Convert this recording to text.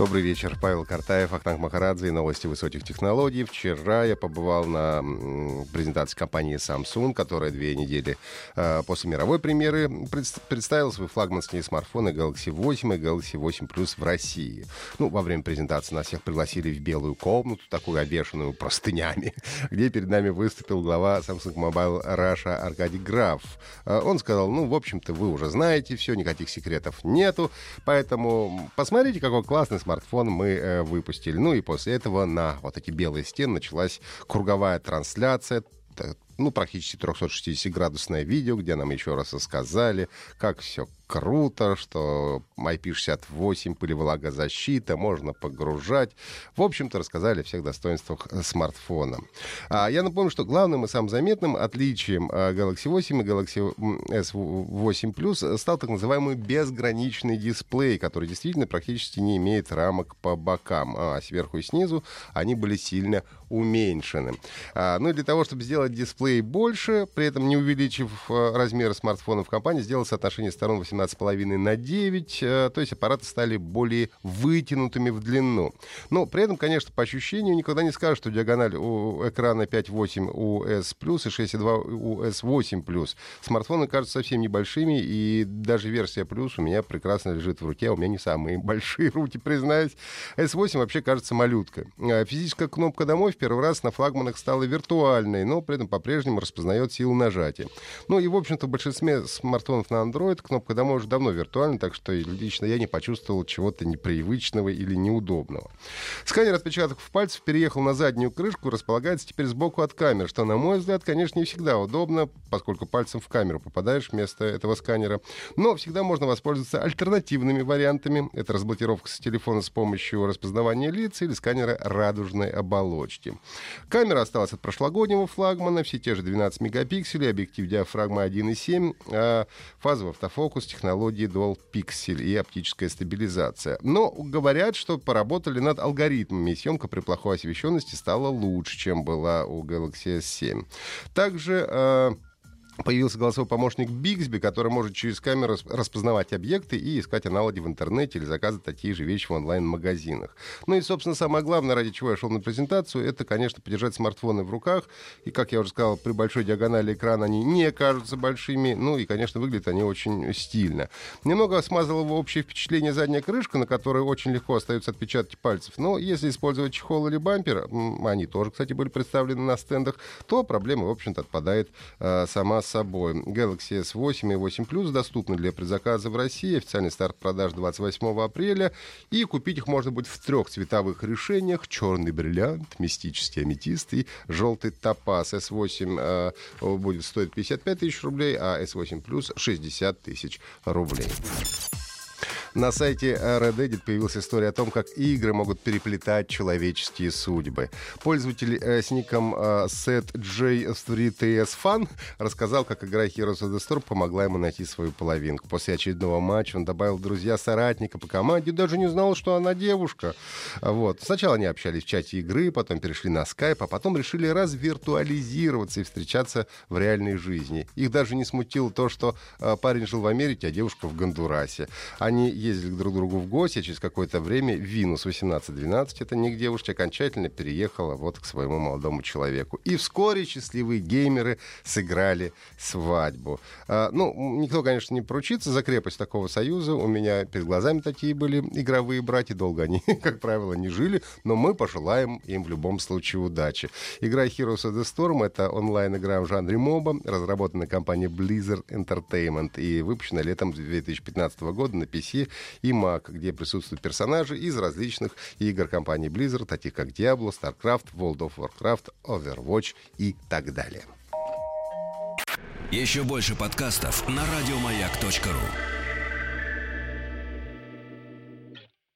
Добрый вечер. Павел Картаев, Ахтанг Махарадзе и новости высоких технологий. Вчера я побывал на презентации компании Samsung, которая две недели э, после мировой премьеры пред, представила свои флагманские смартфоны Galaxy 8 и Galaxy 8 Plus в России. Ну, во время презентации нас всех пригласили в белую комнату, такую обвешанную простынями, где перед нами выступил глава Samsung Mobile Russia Аркадий Граф. Э, он сказал, ну, в общем-то, вы уже знаете все, никаких секретов нету, поэтому посмотрите, какой классный смартфон смартфон мы э, выпустили. Ну и после этого на вот эти белые стены началась круговая трансляция ну, практически 360-градусное видео, где нам еще раз рассказали, как все круто, что IP68 пылевлагозащита, можно погружать. В общем-то, рассказали о всех достоинствах э, смартфона. А я напомню, что главным и самым заметным отличием э, Galaxy 8 и Galaxy S8 Plus стал так называемый безграничный дисплей, который действительно практически не имеет рамок по бокам, а сверху и снизу они были сильно уменьшены. А, ну и для того, чтобы сделать дисплей больше, при этом не увеличив э, размеры смартфонов, компания сделала соотношение сторон 18 17,5 на 9, э, то есть аппараты стали более вытянутыми в длину. Но при этом, конечно, по ощущению никогда не скажешь, что диагональ у экрана 5.8 у S и 6.2 у S8 Plus. Смартфоны кажутся совсем небольшими, и даже версия Plus у меня прекрасно лежит в руке, а у меня не самые большие руки, признаюсь. S8 вообще кажется малюткой. Э, физическая кнопка «Домой» в первый раз на флагманах стала виртуальной, но при этом по-прежнему распознает силу нажатия. Ну и, в общем-то, в большинстве смартфонов на Android кнопка «Домой» уже давно виртуально, так что лично я не почувствовал чего-то непривычного или неудобного. Сканер отпечатков пальцев переехал на заднюю крышку располагается теперь сбоку от камеры, что, на мой взгляд, конечно, не всегда удобно, поскольку пальцем в камеру попадаешь вместо этого сканера. Но всегда можно воспользоваться альтернативными вариантами. Это разблокировка с телефона с помощью распознавания лиц или сканера радужной оболочки. Камера осталась от прошлогоднего флагмана, все те же 12 мегапикселей, объектив диафрагма 1,7, а фазовый автофокус, технологии Dual Pixel и оптическая стабилизация. Но говорят, что поработали над алгоритмами, съемка при плохой освещенности стала лучше, чем была у Galaxy S7. Также э, Появился голосовой помощник Bixby, который может через камеру распознавать объекты и искать аналоги в интернете или заказывать такие же вещи в онлайн-магазинах. Ну и, собственно, самое главное, ради чего я шел на презентацию, это, конечно, подержать смартфоны в руках. И, как я уже сказал, при большой диагонали экрана они не кажутся большими. Ну и, конечно, выглядят они очень стильно. Немного смазала его общее впечатление задняя крышка, на которой очень легко остаются отпечатки пальцев. Но если использовать чехол или бампер, они тоже, кстати, были представлены на стендах, то проблема, в общем-то, отпадает э, сама собой. Galaxy S8 и 8 Plus доступны для предзаказа в России. Официальный старт продаж 28 апреля. И купить их можно будет в трех цветовых решениях. Черный бриллиант, мистический аметист и желтый топаз. S8 э, будет стоить 55 тысяч рублей, а S8 Plus 60 тысяч рублей. На сайте Reddit появилась история о том, как игры могут переплетать человеческие судьбы. Пользователь э, с ником э, SetJ3TSFun рассказал, как игра Heroes of the Storm помогла ему найти свою половинку. После очередного матча он добавил друзья соратника по команде, даже не знал, что она девушка. Вот. Сначала они общались в чате игры, потом перешли на Skype, а потом решили развиртуализироваться и встречаться в реальной жизни. Их даже не смутило то, что э, парень жил в Америке, а девушка в Гондурасе. Они ездили друг к другу в гости, а через какое-то время Винус 1812, это не к девушке, окончательно переехала вот к своему молодому человеку. И вскоре счастливые геймеры сыграли свадьбу. А, ну, никто, конечно, не поручится за крепость такого союза. У меня перед глазами такие были игровые братья. Долго они, как правило, не жили, но мы пожелаем им в любом случае удачи. Игра Heroes of the Storm — это онлайн-игра в жанре моба, разработана компанией Blizzard Entertainment и выпущена летом 2015 года на PC и Mac, где присутствуют персонажи из различных игр компании Blizzard, таких как Diablo, StarCraft, World of Warcraft, Overwatch и так далее. Еще больше подкастов на радиомаяк.ру